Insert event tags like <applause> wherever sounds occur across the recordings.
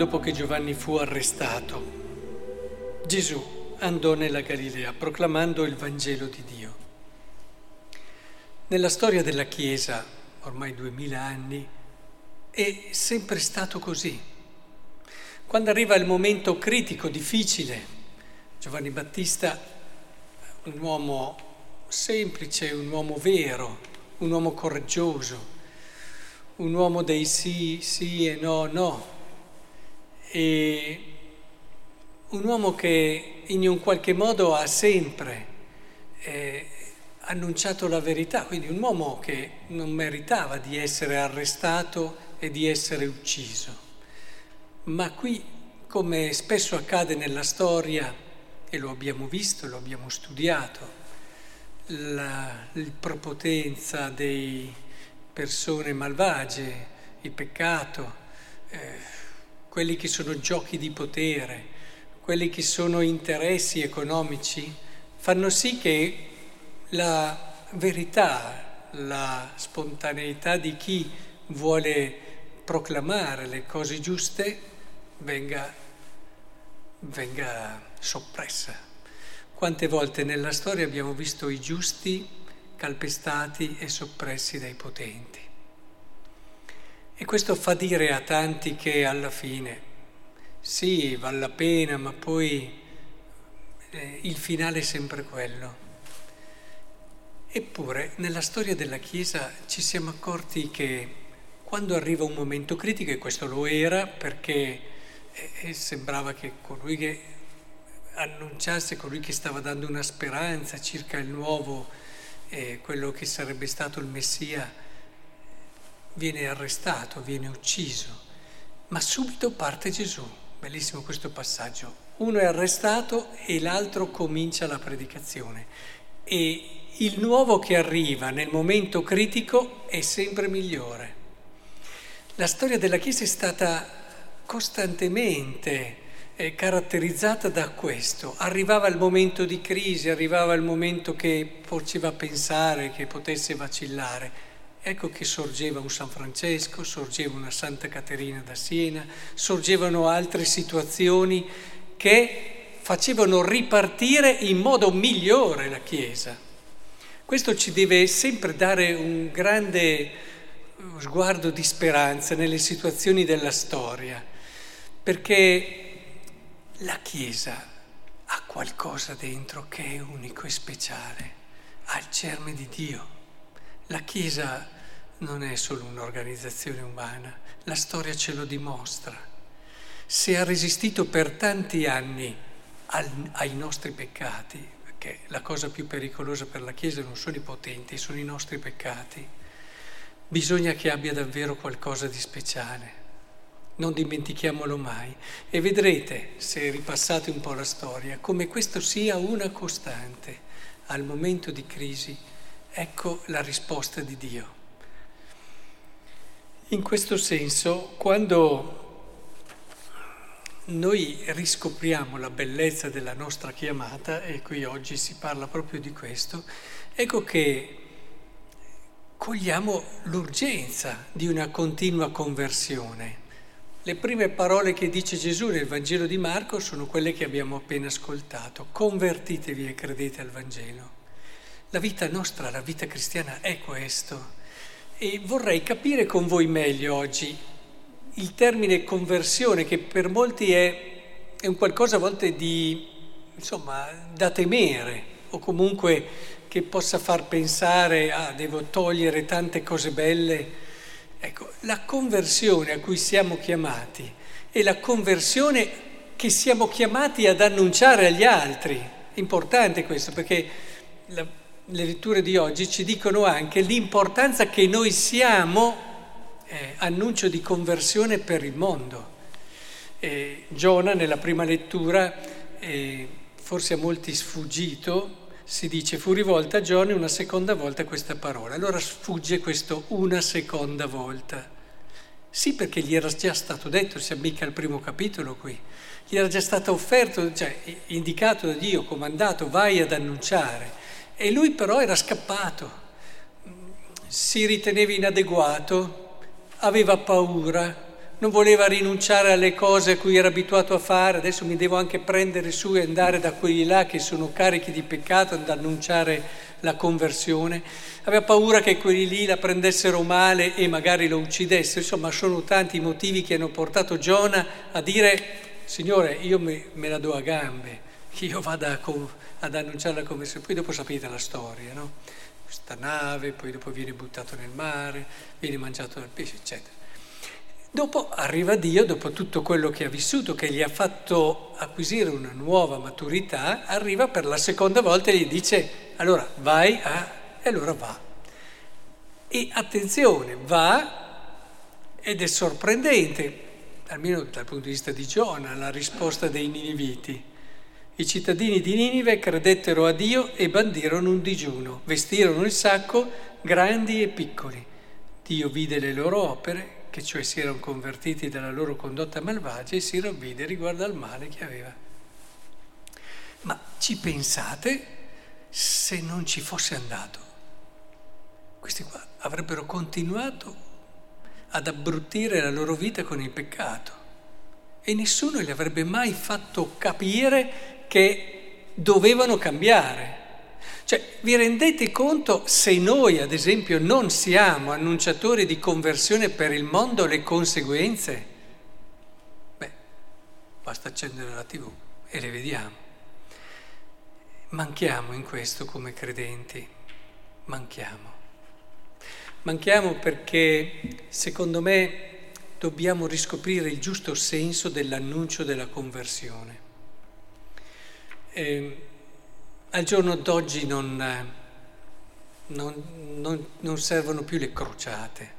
dopo che Giovanni fu arrestato, Gesù andò nella Galilea proclamando il Vangelo di Dio. Nella storia della Chiesa, ormai duemila anni, è sempre stato così. Quando arriva il momento critico, difficile, Giovanni Battista, un uomo semplice, un uomo vero, un uomo coraggioso, un uomo dei sì, sì e no, no, e un uomo che in un qualche modo ha sempre eh, annunciato la verità, quindi un uomo che non meritava di essere arrestato e di essere ucciso. Ma qui, come spesso accade nella storia, e lo abbiamo visto, lo abbiamo studiato, la, la prepotenza dei persone malvagie, il peccato, eh, quelli che sono giochi di potere, quelli che sono interessi economici, fanno sì che la verità, la spontaneità di chi vuole proclamare le cose giuste venga, venga soppressa. Quante volte nella storia abbiamo visto i giusti calpestati e soppressi dai potenti. E questo fa dire a tanti che alla fine, sì, vale la pena, ma poi eh, il finale è sempre quello. Eppure nella storia della Chiesa ci siamo accorti che quando arriva un momento critico, e questo lo era perché eh, sembrava che colui che annunciasse, colui che stava dando una speranza circa il nuovo eh, quello che sarebbe stato il Messia viene arrestato, viene ucciso, ma subito parte Gesù. Bellissimo questo passaggio. Uno è arrestato e l'altro comincia la predicazione. E il nuovo che arriva nel momento critico è sempre migliore. La storia della Chiesa è stata costantemente è caratterizzata da questo. Arrivava il momento di crisi, arrivava il momento che faceva pensare che potesse vacillare. Ecco che sorgeva un San Francesco, sorgeva una Santa Caterina da Siena, sorgevano altre situazioni che facevano ripartire in modo migliore la Chiesa. Questo ci deve sempre dare un grande sguardo di speranza nelle situazioni della storia, perché la Chiesa ha qualcosa dentro che è unico e speciale, ha il germe di Dio. La Chiesa non è solo un'organizzazione umana, la storia ce lo dimostra. Se ha resistito per tanti anni al, ai nostri peccati, perché la cosa più pericolosa per la Chiesa non sono i potenti, sono i nostri peccati, bisogna che abbia davvero qualcosa di speciale non dimentichiamolo mai. E vedrete, se ripassate un po' la storia, come questo sia una costante al momento di crisi. Ecco la risposta di Dio. In questo senso, quando noi riscopriamo la bellezza della nostra chiamata, e qui oggi si parla proprio di questo, ecco che cogliamo l'urgenza di una continua conversione. Le prime parole che dice Gesù nel Vangelo di Marco sono quelle che abbiamo appena ascoltato. Convertitevi e credete al Vangelo. La vita nostra, la vita cristiana è questo. E vorrei capire con voi meglio oggi il termine conversione che per molti è, è un qualcosa a volte di, insomma, da temere o comunque che possa far pensare, ah, devo togliere tante cose belle Ecco, la conversione a cui siamo chiamati è la conversione che siamo chiamati ad annunciare agli altri. È importante questo perché la, le letture di oggi ci dicono anche l'importanza che noi siamo eh, annuncio di conversione per il mondo. Eh, Giona nella prima lettura, eh, forse a molti sfuggito, si dice fu rivolta a Giona una seconda volta questa parola. Allora sfugge questo una seconda volta. Sì, perché gli era già stato detto, siamo mica al primo capitolo qui, gli era già stato offerto, cioè indicato da Dio, comandato, vai ad annunciare. E lui però era scappato, si riteneva inadeguato, aveva paura, non voleva rinunciare alle cose a cui era abituato a fare, adesso mi devo anche prendere su e andare da quelli là che sono carichi di peccato ad annunciare la conversione, aveva paura che quelli lì la prendessero male e magari lo uccidessero, insomma sono tanti i motivi che hanno portato Giona a dire Signore io me, me la do a gambe, io vado a, ad annunciare la conversione, poi dopo sapete la storia, no? Questa nave, poi dopo viene buttato nel mare, viene mangiato dal pesce, eccetera. Dopo arriva Dio, dopo tutto quello che ha vissuto, che gli ha fatto acquisire una nuova maturità, arriva per la seconda volta e gli dice, allora vai a... e allora va. E attenzione, va ed è sorprendente, almeno dal punto di vista di Giona, la risposta dei niniviti. I cittadini di Ninive credettero a Dio e bandirono un digiuno, vestirono il sacco grandi e piccoli. Dio vide le loro opere che cioè si erano convertiti dalla loro condotta malvagia e si ravvide riguardo al male che aveva. Ma ci pensate se non ci fosse andato? Questi qua avrebbero continuato ad abbrutire la loro vita con il peccato e nessuno gli avrebbe mai fatto capire che dovevano cambiare. Cioè, vi rendete conto se noi, ad esempio, non siamo annunciatori di conversione per il mondo, le conseguenze? Beh, basta accendere la tv e le vediamo. Manchiamo in questo come credenti, manchiamo. Manchiamo perché, secondo me, dobbiamo riscoprire il giusto senso dell'annuncio della conversione. Eh, al giorno d'oggi non, non, non, non servono più le crociate.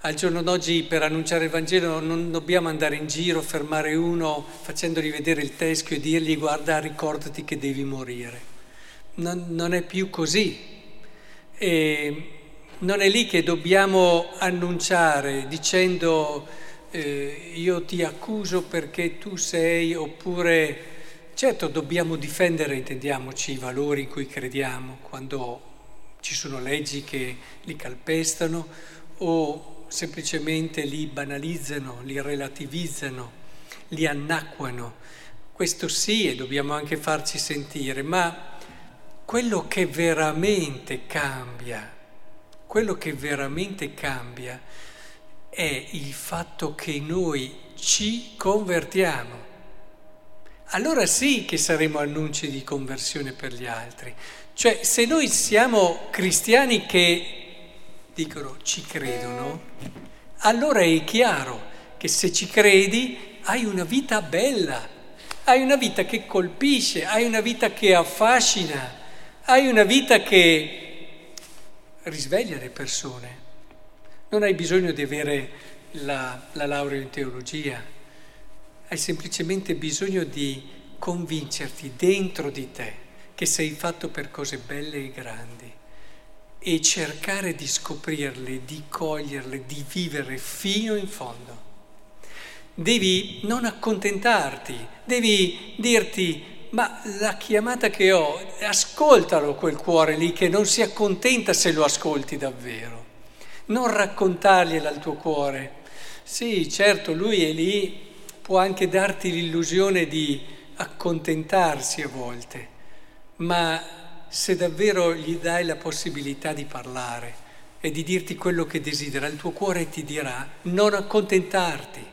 Al giorno d'oggi per annunciare il Vangelo non dobbiamo andare in giro, fermare uno facendogli vedere il teschio e dirgli guarda ricordati che devi morire. Non, non è più così. E non è lì che dobbiamo annunciare dicendo eh, io ti accuso perché tu sei oppure Certo dobbiamo difendere, intendiamoci, i valori in cui crediamo quando ci sono leggi che li calpestano o semplicemente li banalizzano, li relativizzano, li annacquano. Questo sì e dobbiamo anche farci sentire, ma quello che veramente cambia, quello che veramente cambia è il fatto che noi ci convertiamo allora sì che saremo annunci di conversione per gli altri. Cioè, se noi siamo cristiani che dicono ci credono, allora è chiaro che se ci credi hai una vita bella, hai una vita che colpisce, hai una vita che affascina, hai una vita che risveglia le persone. Non hai bisogno di avere la, la laurea in teologia hai semplicemente bisogno di convincerti dentro di te che sei fatto per cose belle e grandi e cercare di scoprirle, di coglierle, di vivere fino in fondo. Devi non accontentarti, devi dirti ma la chiamata che ho, ascoltalo quel cuore lì che non si accontenta se lo ascolti davvero. Non raccontargliela al tuo cuore. Sì, certo, lui è lì può anche darti l'illusione di accontentarsi a volte, ma se davvero gli dai la possibilità di parlare e di dirti quello che desidera, il tuo cuore ti dirà non accontentarti,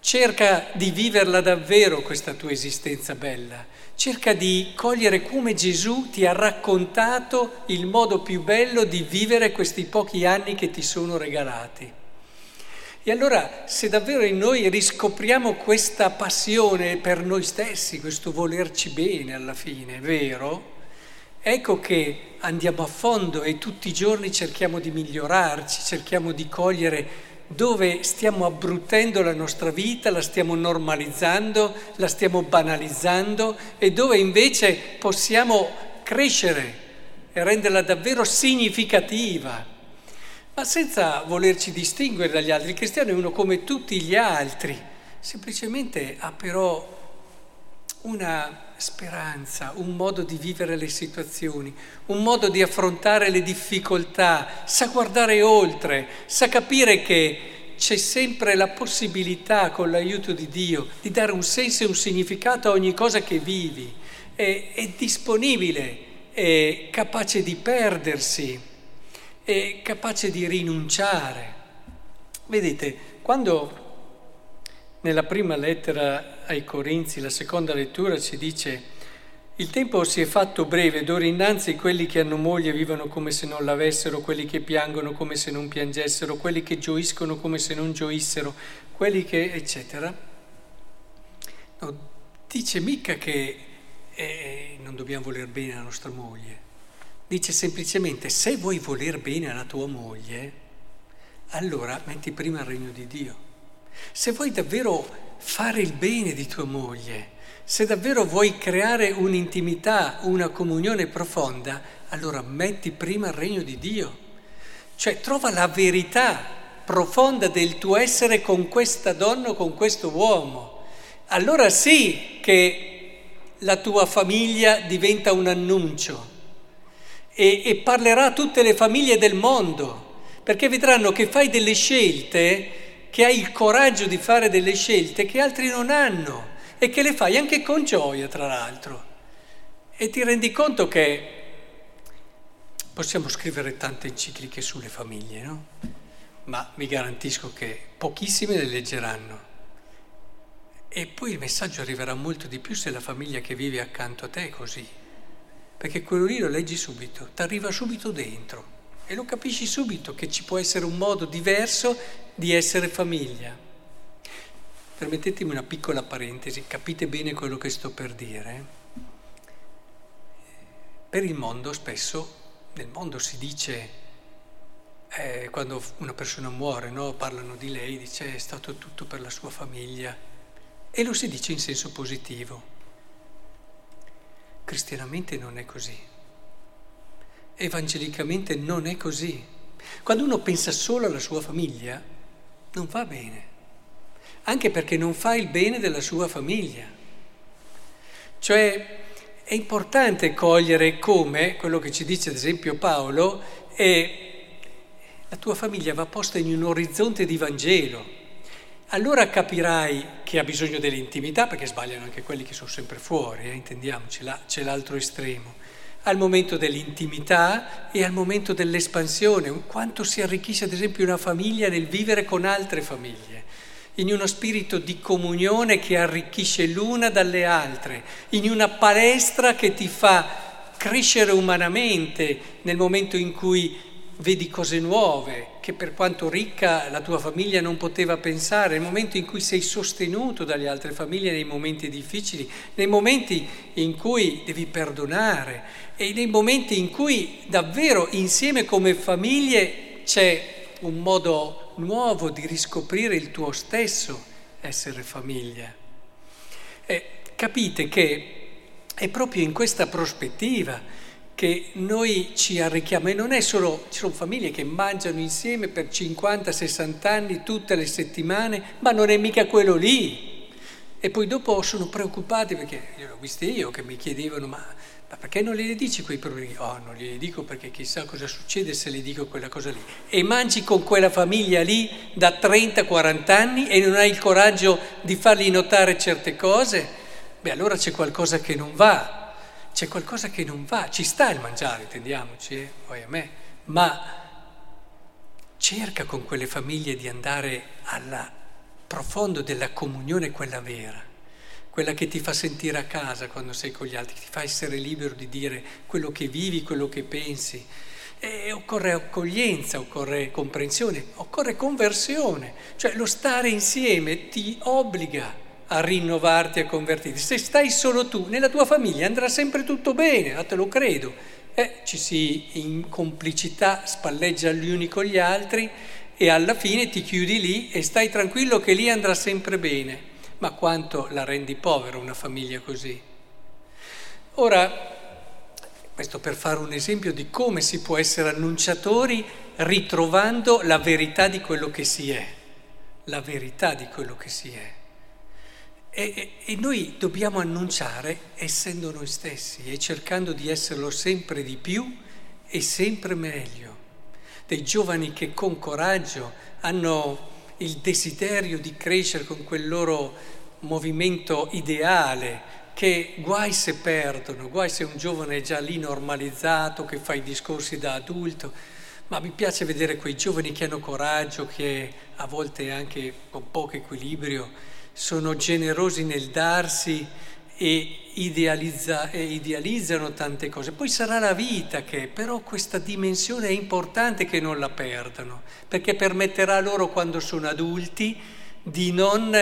cerca di viverla davvero questa tua esistenza bella, cerca di cogliere come Gesù ti ha raccontato il modo più bello di vivere questi pochi anni che ti sono regalati. E allora se davvero in noi riscopriamo questa passione per noi stessi, questo volerci bene alla fine, vero? Ecco che andiamo a fondo e tutti i giorni cerchiamo di migliorarci, cerchiamo di cogliere dove stiamo abbrutendo la nostra vita, la stiamo normalizzando, la stiamo banalizzando e dove invece possiamo crescere e renderla davvero significativa ma senza volerci distinguere dagli altri. Il cristiano è uno come tutti gli altri, semplicemente ha però una speranza, un modo di vivere le situazioni, un modo di affrontare le difficoltà, sa guardare oltre, sa capire che c'è sempre la possibilità, con l'aiuto di Dio, di dare un senso e un significato a ogni cosa che vivi. È, è disponibile, è capace di perdersi, è capace di rinunciare. Vedete, quando nella prima lettera ai Corinzi, la seconda lettura, ci dice il tempo si è fatto breve, d'ora innanzi quelli che hanno moglie vivono come se non l'avessero, quelli che piangono come se non piangessero, quelli che gioiscono come se non gioissero, quelli che... eccetera. No, dice mica che eh, non dobbiamo voler bene alla nostra moglie, dice semplicemente se vuoi voler bene alla tua moglie, allora metti prima il regno di Dio. Se vuoi davvero fare il bene di tua moglie, se davvero vuoi creare un'intimità, una comunione profonda, allora metti prima il regno di Dio. Cioè trova la verità profonda del tuo essere con questa donna o con questo uomo. Allora sì che la tua famiglia diventa un annuncio e, e parlerà a tutte le famiglie del mondo, perché vedranno che fai delle scelte, che hai il coraggio di fare delle scelte che altri non hanno e che le fai anche con gioia, tra l'altro. E ti rendi conto che possiamo scrivere tante encicliche sulle famiglie, no? Ma vi garantisco che pochissime le leggeranno. E poi il messaggio arriverà molto di più se la famiglia che vive accanto a te è così. Perché quello lì lo leggi subito, ti arriva subito dentro e lo capisci subito che ci può essere un modo diverso di essere famiglia. Permettetemi una piccola parentesi, capite bene quello che sto per dire. Per il mondo spesso, nel mondo si dice, eh, quando una persona muore, no? parlano di lei, dice è stato tutto per la sua famiglia e lo si dice in senso positivo. Cristianamente non è così, evangelicamente non è così. Quando uno pensa solo alla sua famiglia, non va bene anche perché non fa il bene della sua famiglia. Cioè è importante cogliere come, quello che ci dice ad esempio Paolo, è la tua famiglia va posta in un orizzonte di Vangelo. Allora capirai che ha bisogno dell'intimità, perché sbagliano anche quelli che sono sempre fuori, eh, intendiamoci, là c'è l'altro estremo. Al momento dell'intimità e al momento dell'espansione, quanto si arricchisce ad esempio una famiglia nel vivere con altre famiglie in uno spirito di comunione che arricchisce l'una dalle altre, in una palestra che ti fa crescere umanamente nel momento in cui vedi cose nuove, che per quanto ricca la tua famiglia non poteva pensare, nel momento in cui sei sostenuto dalle altre famiglie nei momenti difficili, nei momenti in cui devi perdonare e nei momenti in cui davvero insieme come famiglie c'è un modo nuovo di riscoprire il tuo stesso essere famiglia. E capite che è proprio in questa prospettiva che noi ci arricchiamo e non è solo, ci sono famiglie che mangiano insieme per 50-60 anni tutte le settimane, ma non è mica quello lì. E poi dopo sono preoccupati perché, l'ho visto io, che mi chiedevano, ma ma perché non glieli dici quei problemi? Oh, non glieli dico perché chissà cosa succede se le dico quella cosa lì. E mangi con quella famiglia lì da 30-40 anni e non hai il coraggio di fargli notare certe cose? Beh, allora c'è qualcosa che non va. C'è qualcosa che non va. Ci sta il mangiare, intendiamoci, eh? poi a me. Ma cerca con quelle famiglie di andare al profondo della comunione, quella vera quella che ti fa sentire a casa quando sei con gli altri, ti fa essere libero di dire quello che vivi, quello che pensi. E occorre accoglienza, occorre comprensione, occorre conversione, cioè lo stare insieme ti obbliga a rinnovarti, a convertirti. Se stai solo tu, nella tua famiglia andrà sempre tutto bene, ah, te lo credo. Eh, ci si in complicità spalleggia gli uni con gli altri e alla fine ti chiudi lì e stai tranquillo che lì andrà sempre bene ma quanto la rendi povera una famiglia così. Ora, questo per fare un esempio di come si può essere annunciatori ritrovando la verità di quello che si è, la verità di quello che si è. E, e, noi dobbiamo annunciare essendo noi stessi e cercando di esserlo sempre di più e sempre meglio. Dei giovani che con coraggio hanno il desiderio di crescere con quel loro movimento ideale che guai se perdono, guai se un giovane è già lì normalizzato, che fa i discorsi da adulto, ma mi piace vedere quei giovani che hanno coraggio, che a volte anche con poco equilibrio sono generosi nel darsi e, idealizza, e idealizzano tante cose. Poi sarà la vita che, però questa dimensione è importante che non la perdano, perché permetterà loro quando sono adulti di non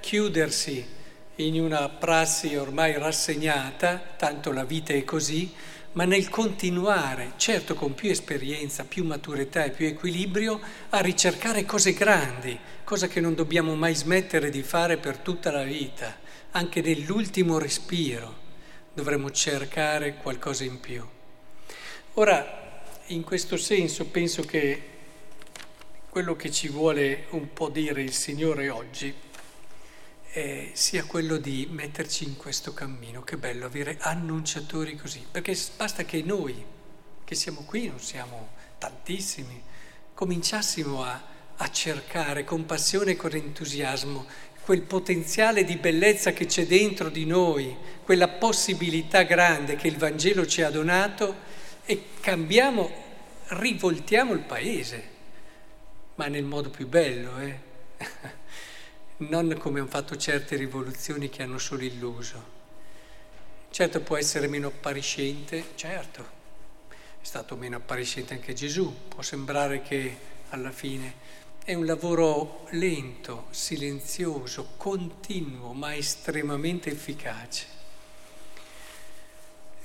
chiudersi in una prassi ormai rassegnata, tanto la vita è così, ma nel continuare, certo con più esperienza, più maturità e più equilibrio, a ricercare cose grandi, cosa che non dobbiamo mai smettere di fare per tutta la vita, anche nell'ultimo respiro dovremo cercare qualcosa in più. Ora, in questo senso penso che quello che ci vuole un po' dire il Signore oggi eh, sia quello di metterci in questo cammino. Che bello avere annunciatori così, perché basta che noi, che siamo qui, non siamo tantissimi, cominciassimo a, a cercare con passione e con entusiasmo quel potenziale di bellezza che c'è dentro di noi, quella possibilità grande che il Vangelo ci ha donato e cambiamo, rivoltiamo il paese, ma nel modo più bello, eh? <laughs> non come hanno fatto certe rivoluzioni che hanno solo illuso. Certo può essere meno appariscente, certo, è stato meno appariscente anche Gesù, può sembrare che alla fine è un lavoro lento, silenzioso, continuo, ma estremamente efficace.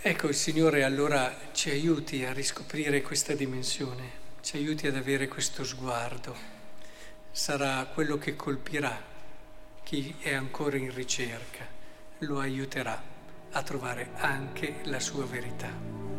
Ecco, il Signore allora ci aiuti a riscoprire questa dimensione, ci aiuti ad avere questo sguardo. Sarà quello che colpirà chi è ancora in ricerca lo aiuterà a trovare anche la sua verità.